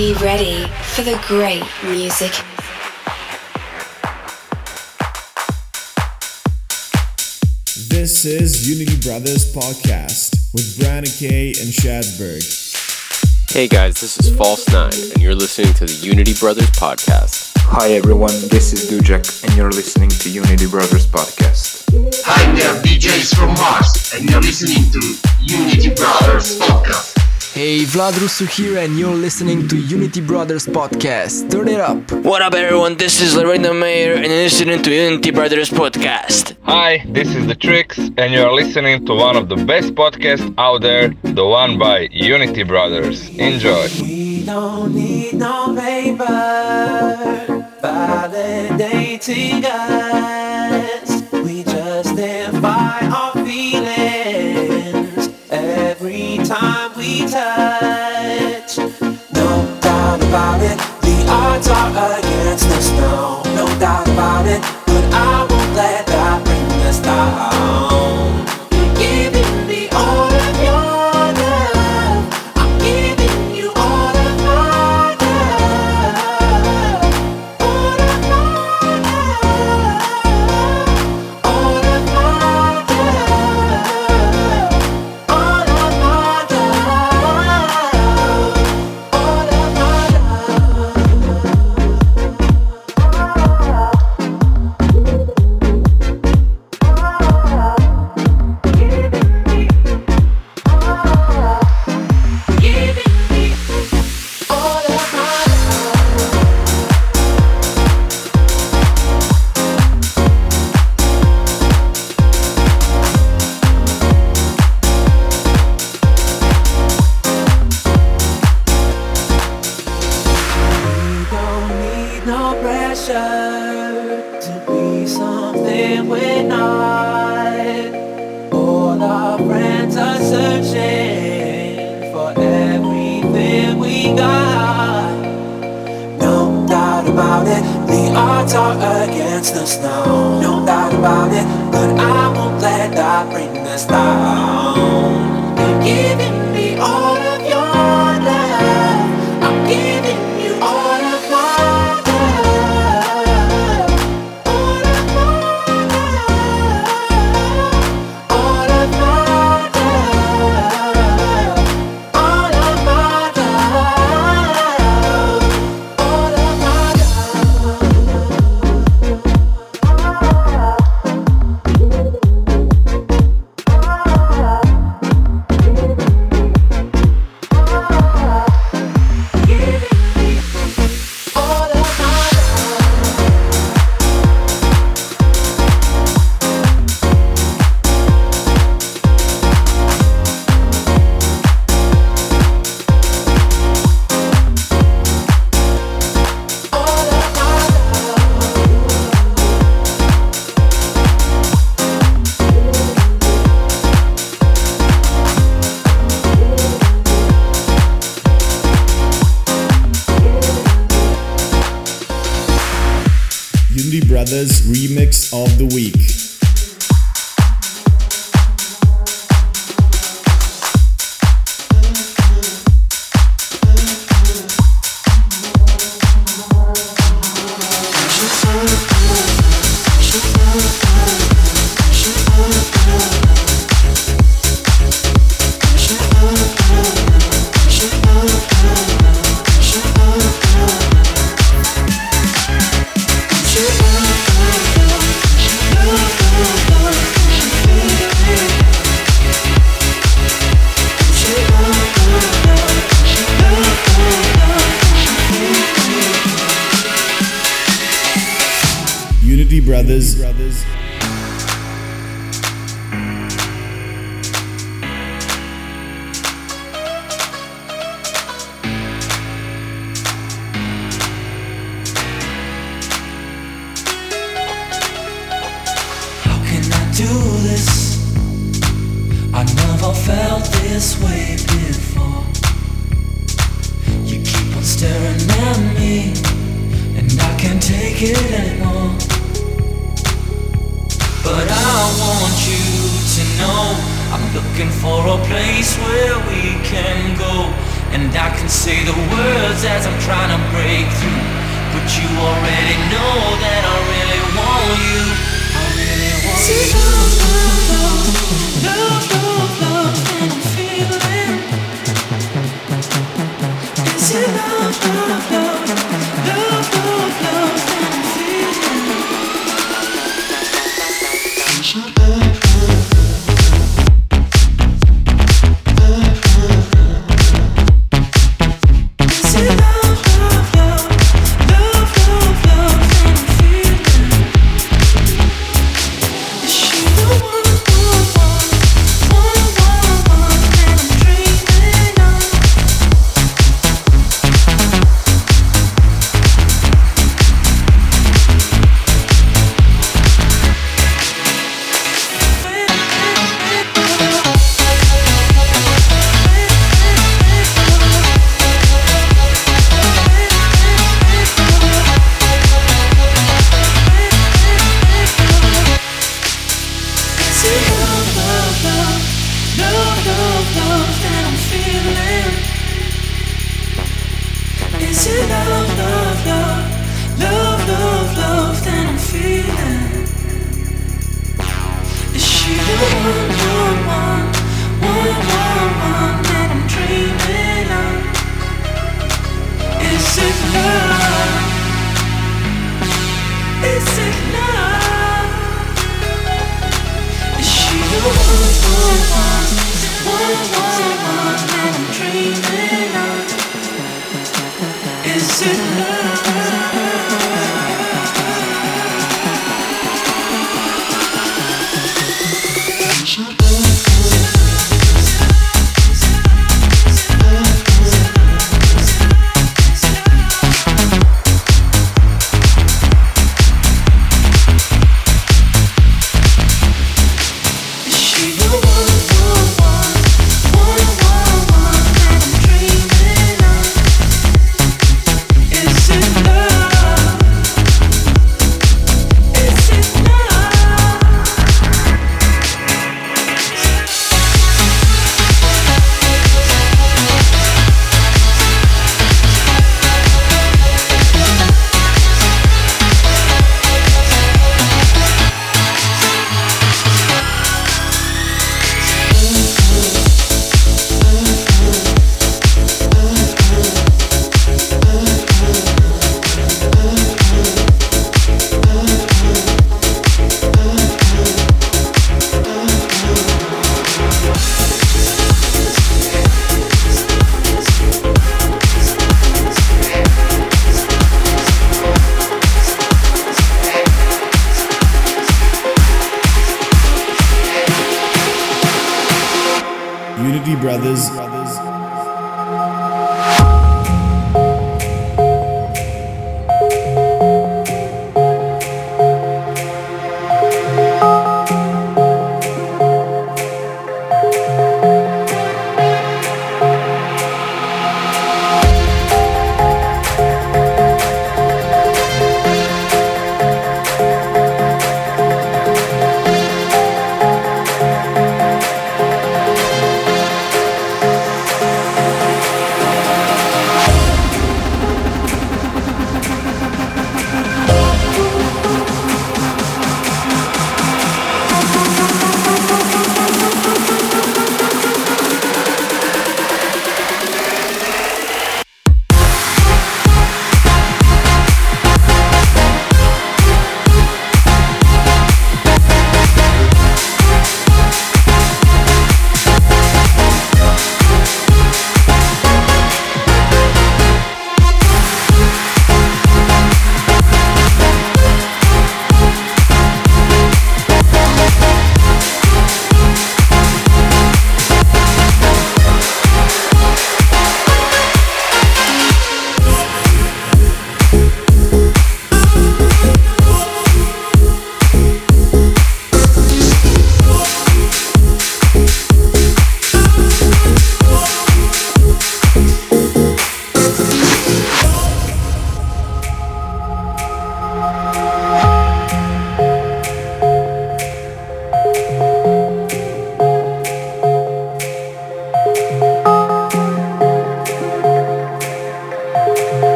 gentlemen, be ready for the great music. This is Unity Brothers Podcast with Brandon Kay and Shadberg. Hey guys, this is False Nine, and you're listening to the Unity Brothers Podcast. Hi everyone, this is Dujak, and you're listening to Unity Brothers Podcast. Hi there, DJs from Mars, and you're listening to Unity Brothers Podcast. Hey, Vlad Russo here, and you're listening to Unity Brothers Podcast. Turn it up. What up, everyone? This is Lorena Mayer, and you're listening to Unity Brothers Podcast. Hi, this is The Tricks, and you're listening to one of the best podcasts out there, the one by Unity Brothers. Enjoy. We don't need no paper validating us. Touch. No doubt about it, the odds are against us now. No doubt about it,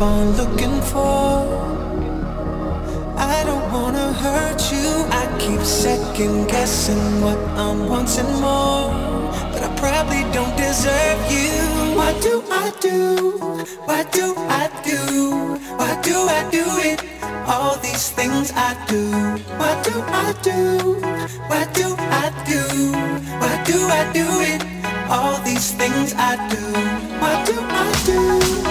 on looking for. I don't wanna hurt you. I keep second guessing what I'm wanting more. But I probably don't deserve you. What do I do? What do I do? Why do I do it? All these things I do. What do I do? What do I do? Why do I do it? All these things I do. What do I do?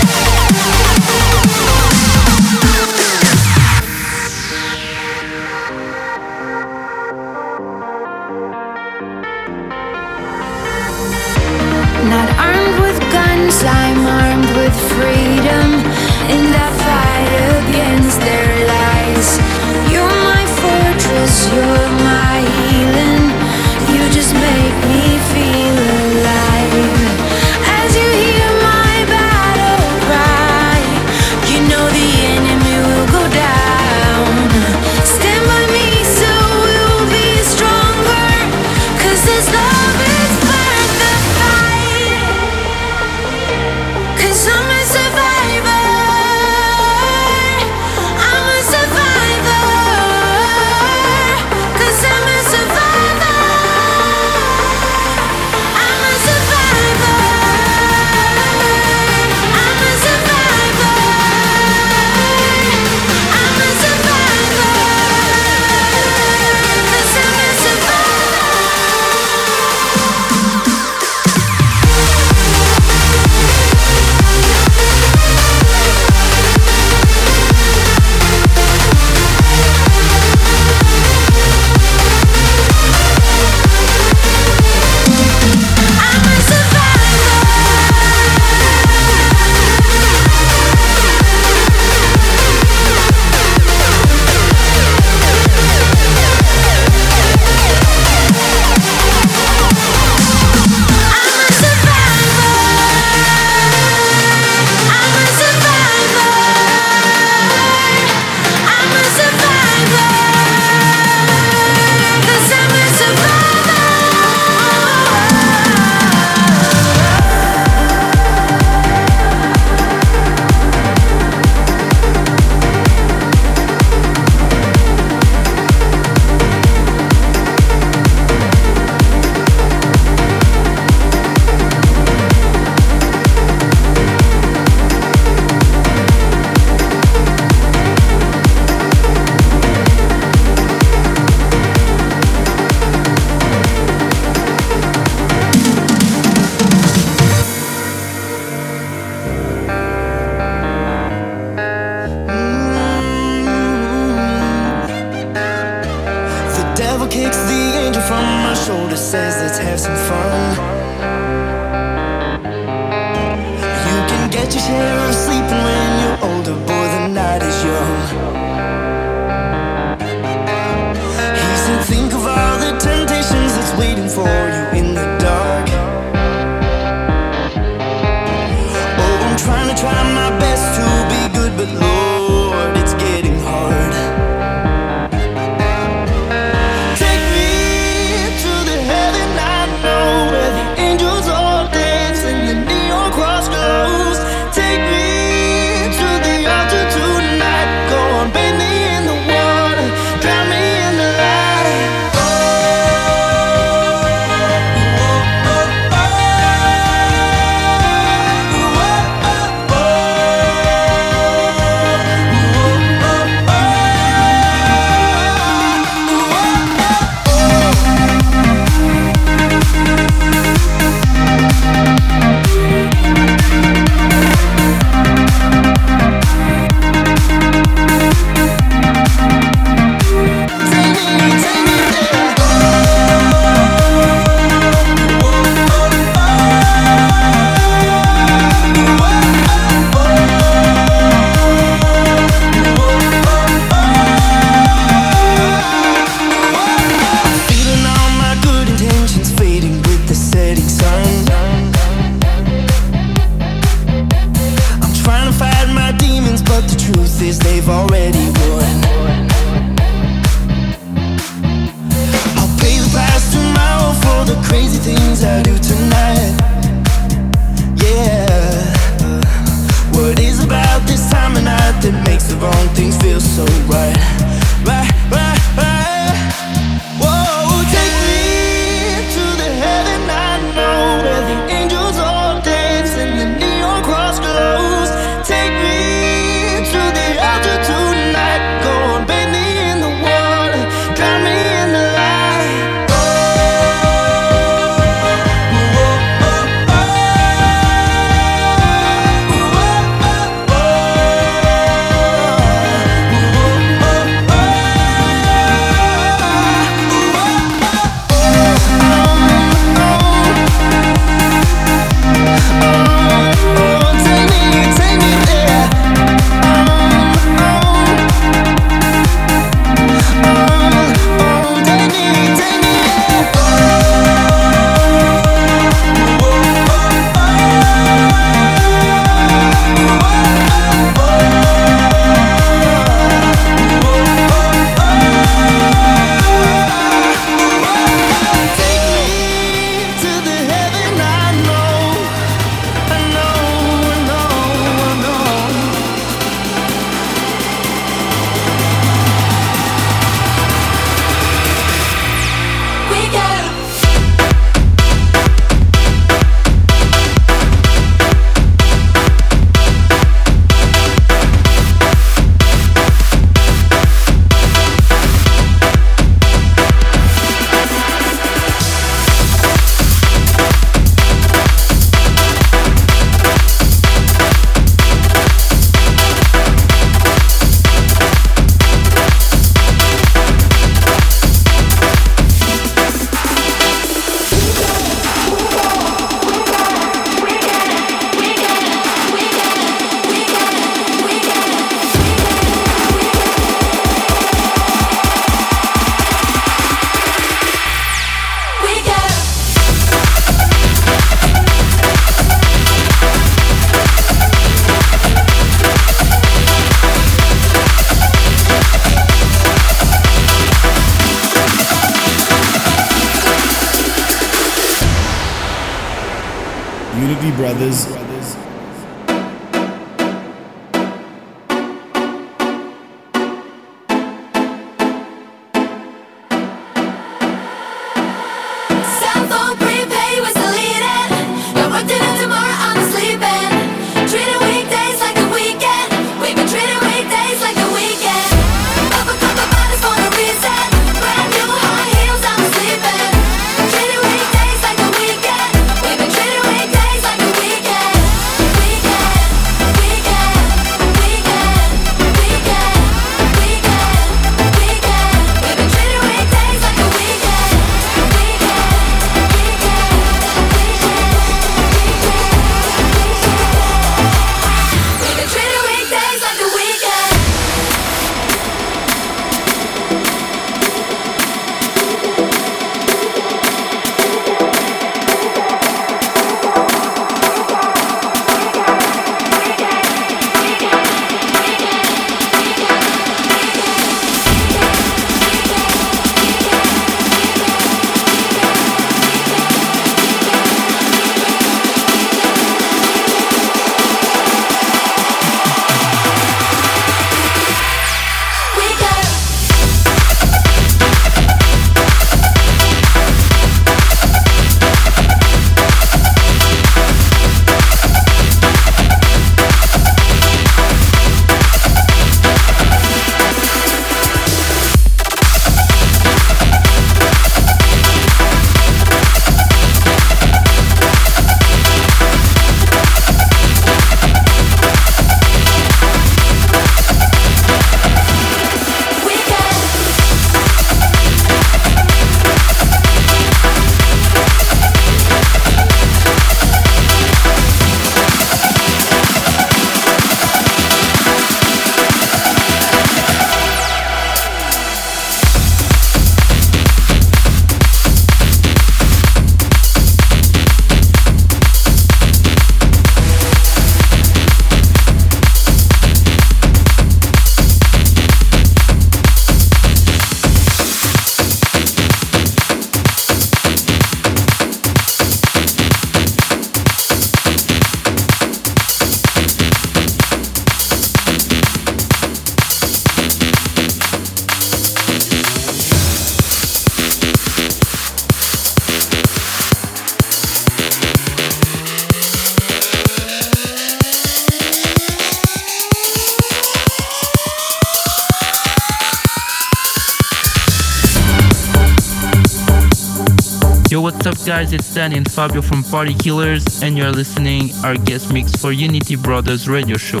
Yo, what's up, guys? It's Danny and Fabio from Party Killers, and you're listening our guest mix for Unity Brothers radio show.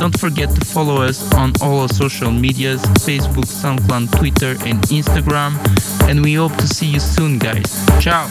Don't forget to follow us on all our social medias Facebook, SoundCloud, Twitter, and Instagram. And we hope to see you soon, guys. Ciao!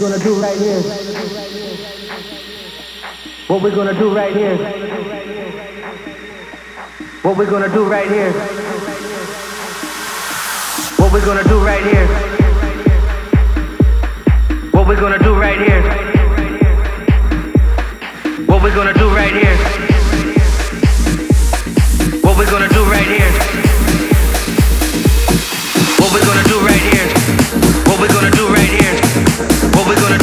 we're gonna do right here. What we're gonna do right here. What we're gonna do right here. What we're gonna do right here. What we're gonna do right here. What we're gonna do right here. What we're gonna do right here. We're gonna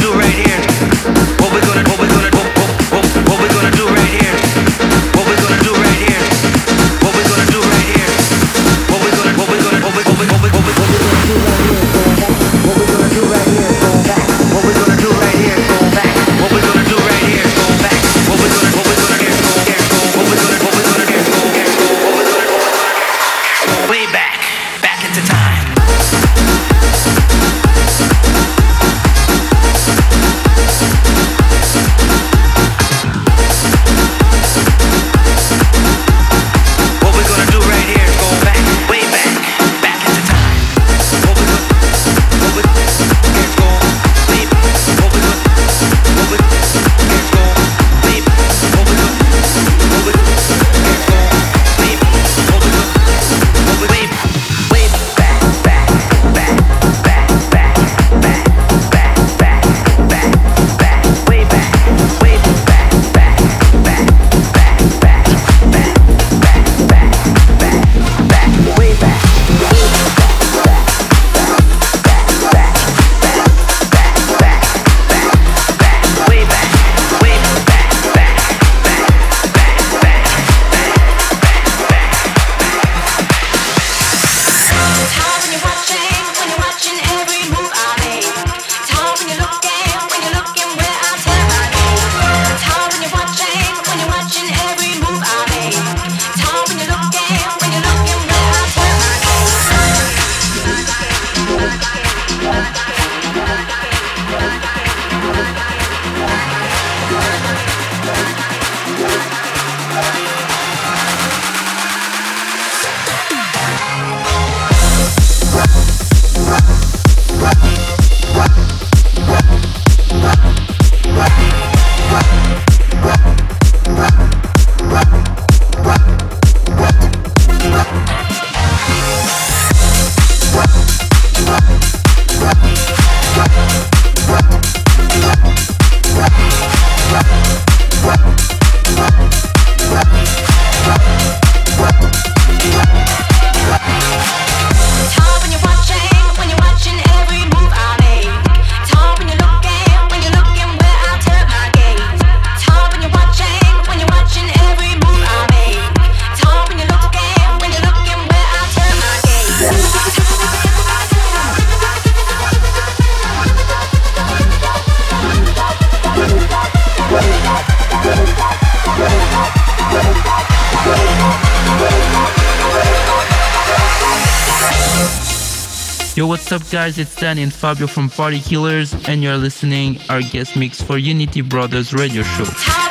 guys, it's Dan and Fabio from Party Killers, and you're listening our guest mix for Unity Brothers Radio Show.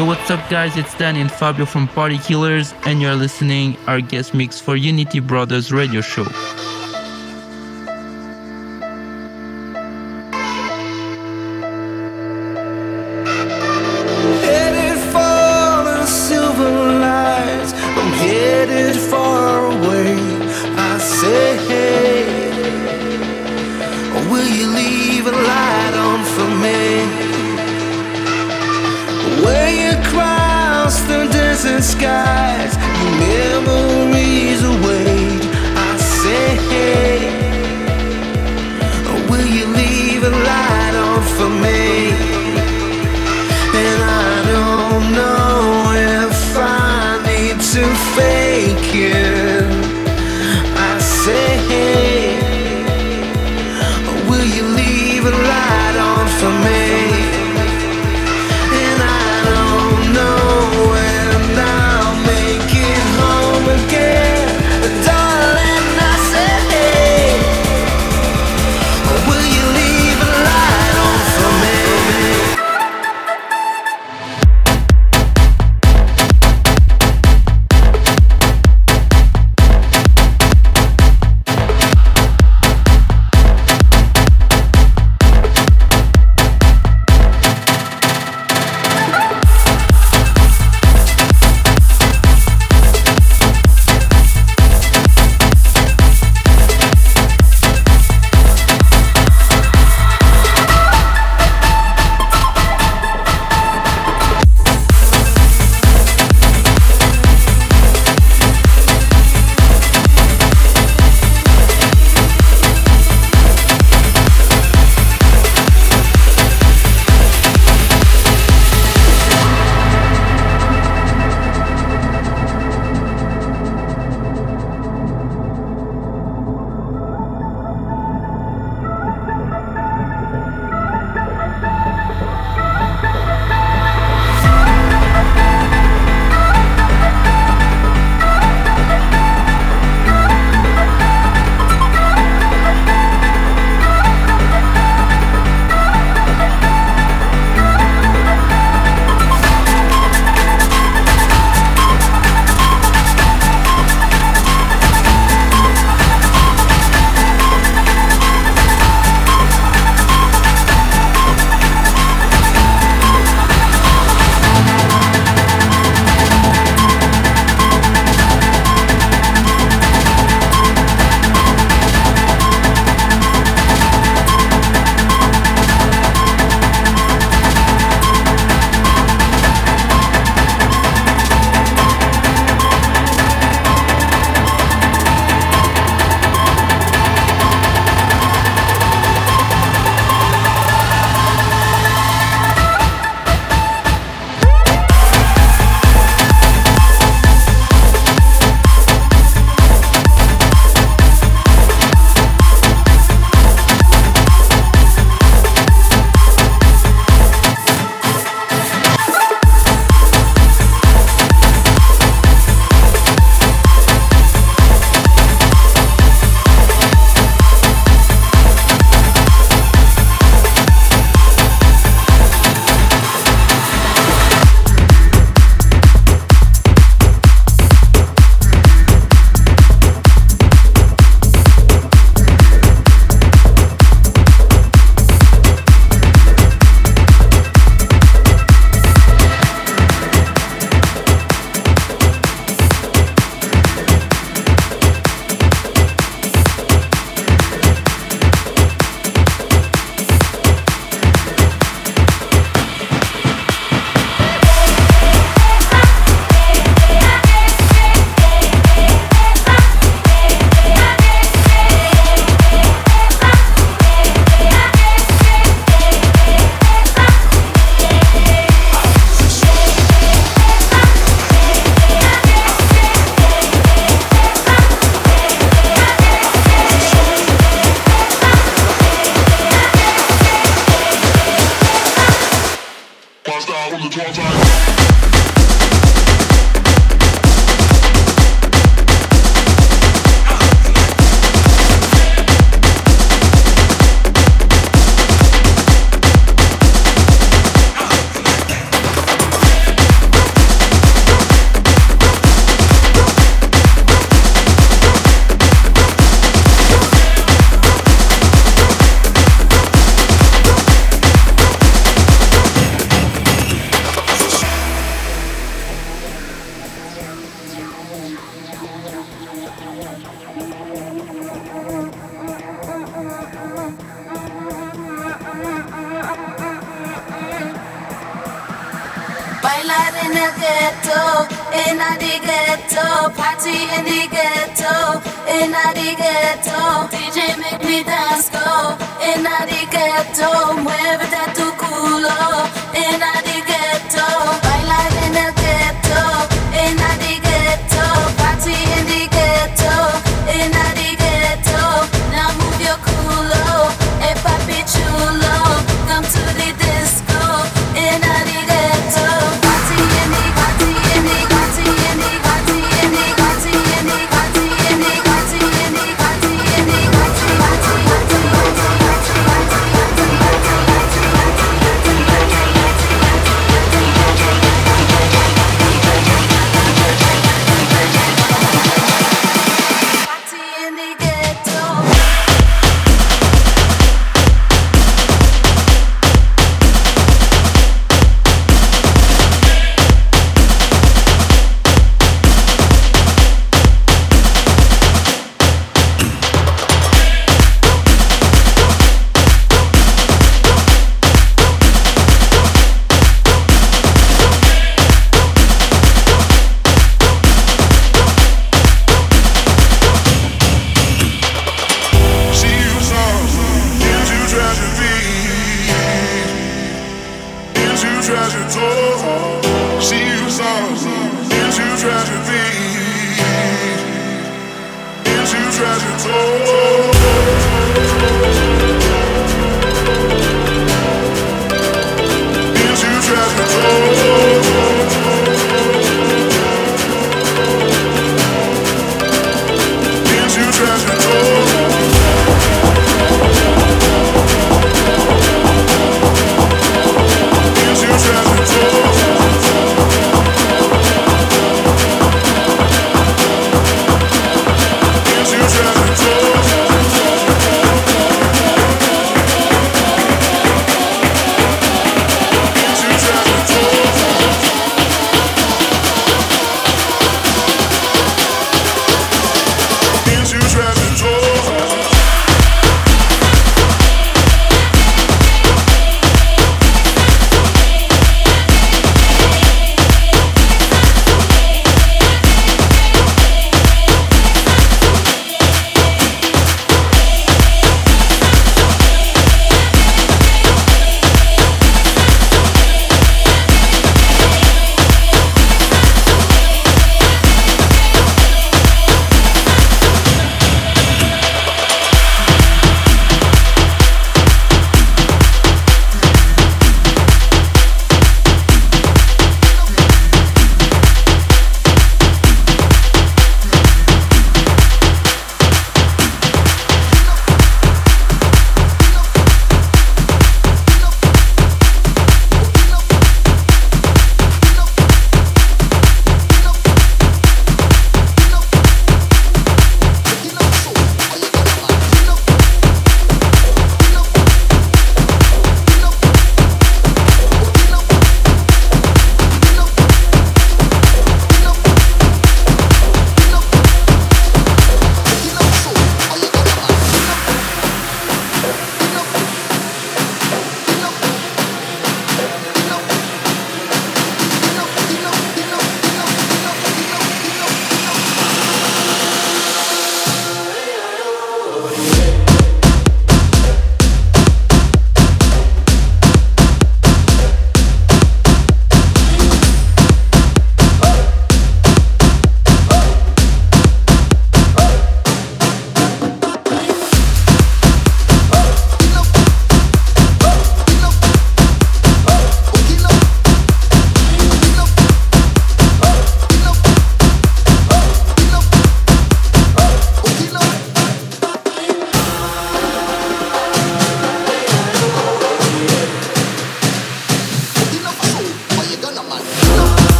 Yo, what's up, guys? It's Danny and Fabio from Party Killers, and you're listening our guest mix for Unity Brothers Radio Show.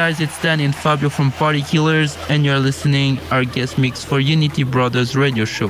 Guys? It's Dan and Fabio from Party Killers, and you're listening our guest mix for Unity Brothers Radio Show.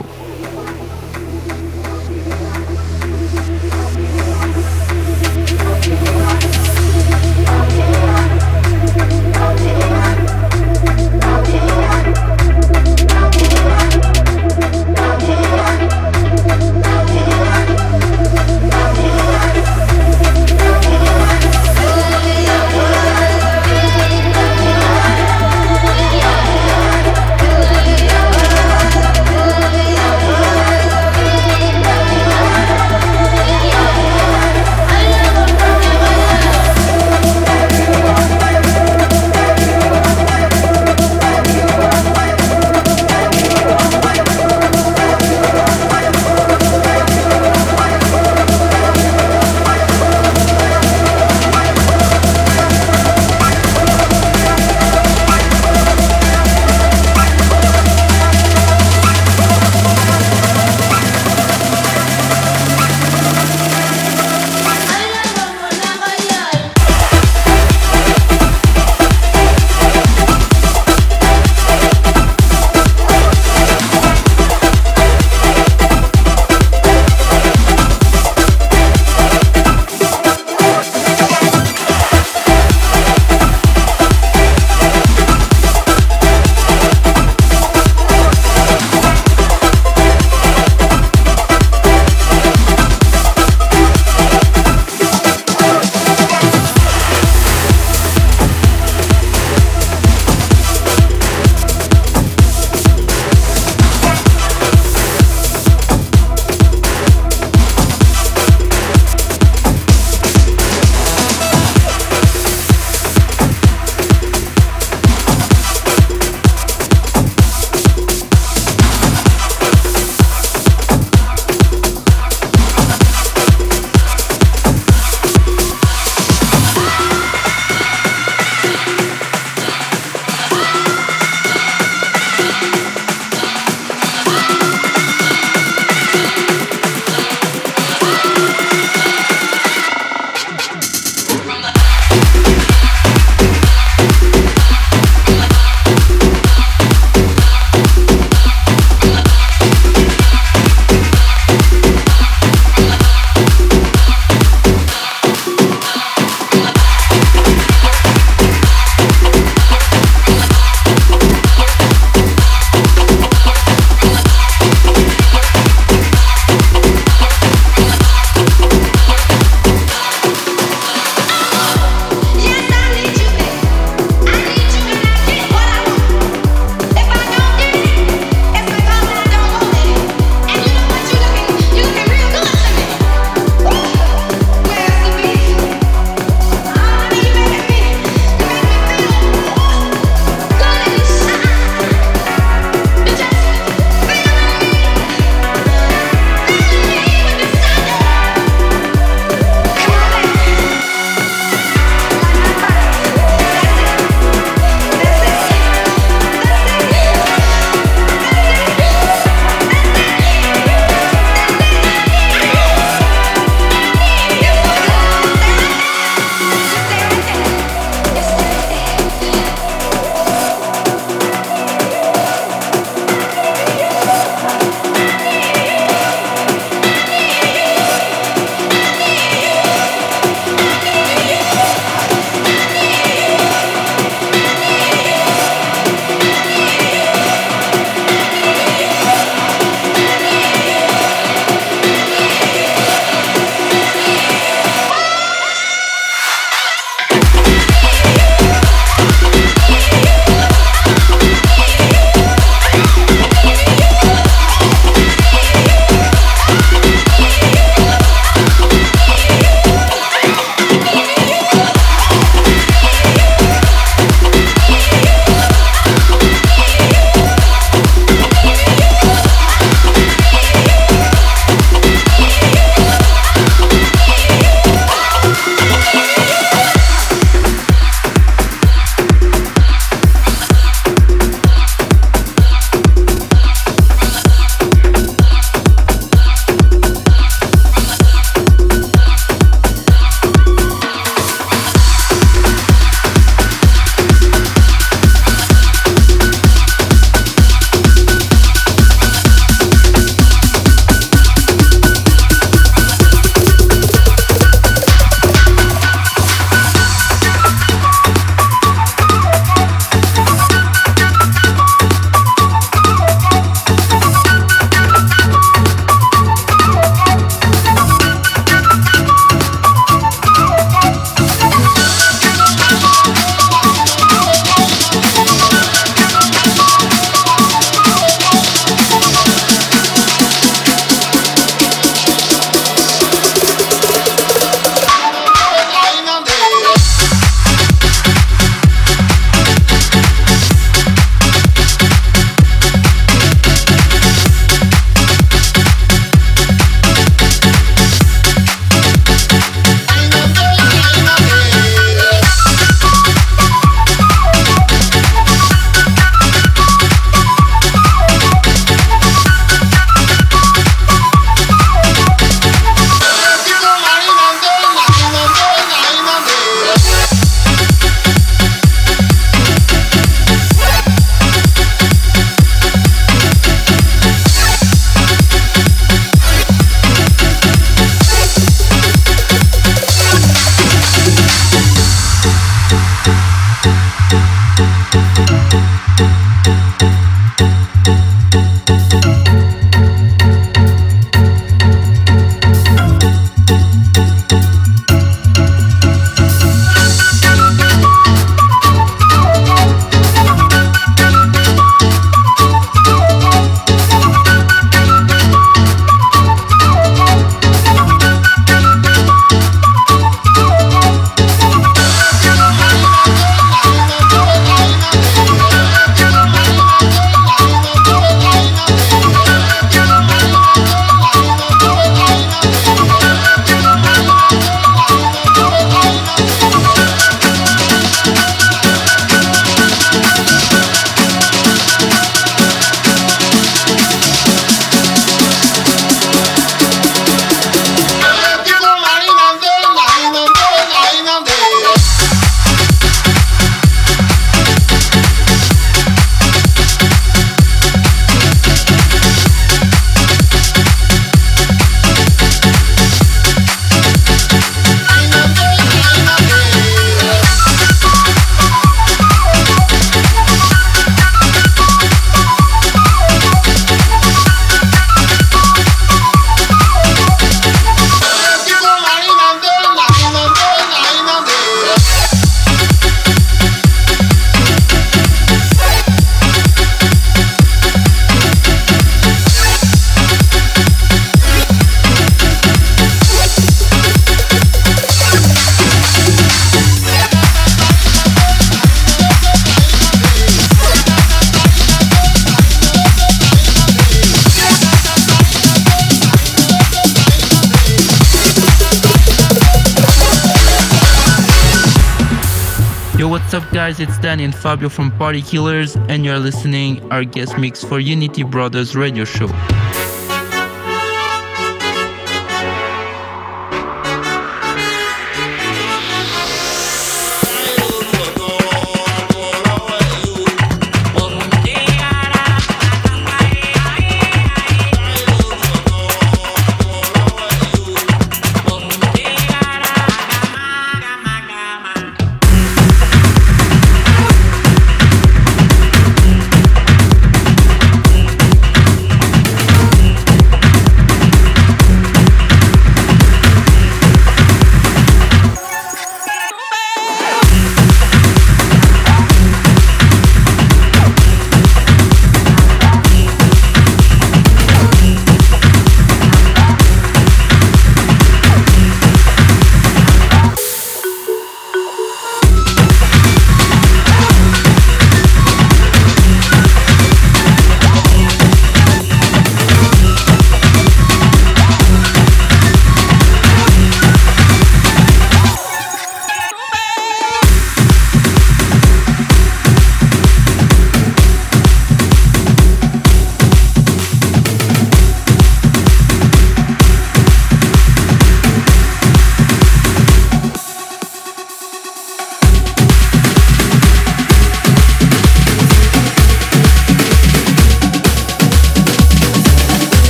Giovanni and Fabio from Party Killers, and you're listening our guest mix for Unity Brothers Radio Show.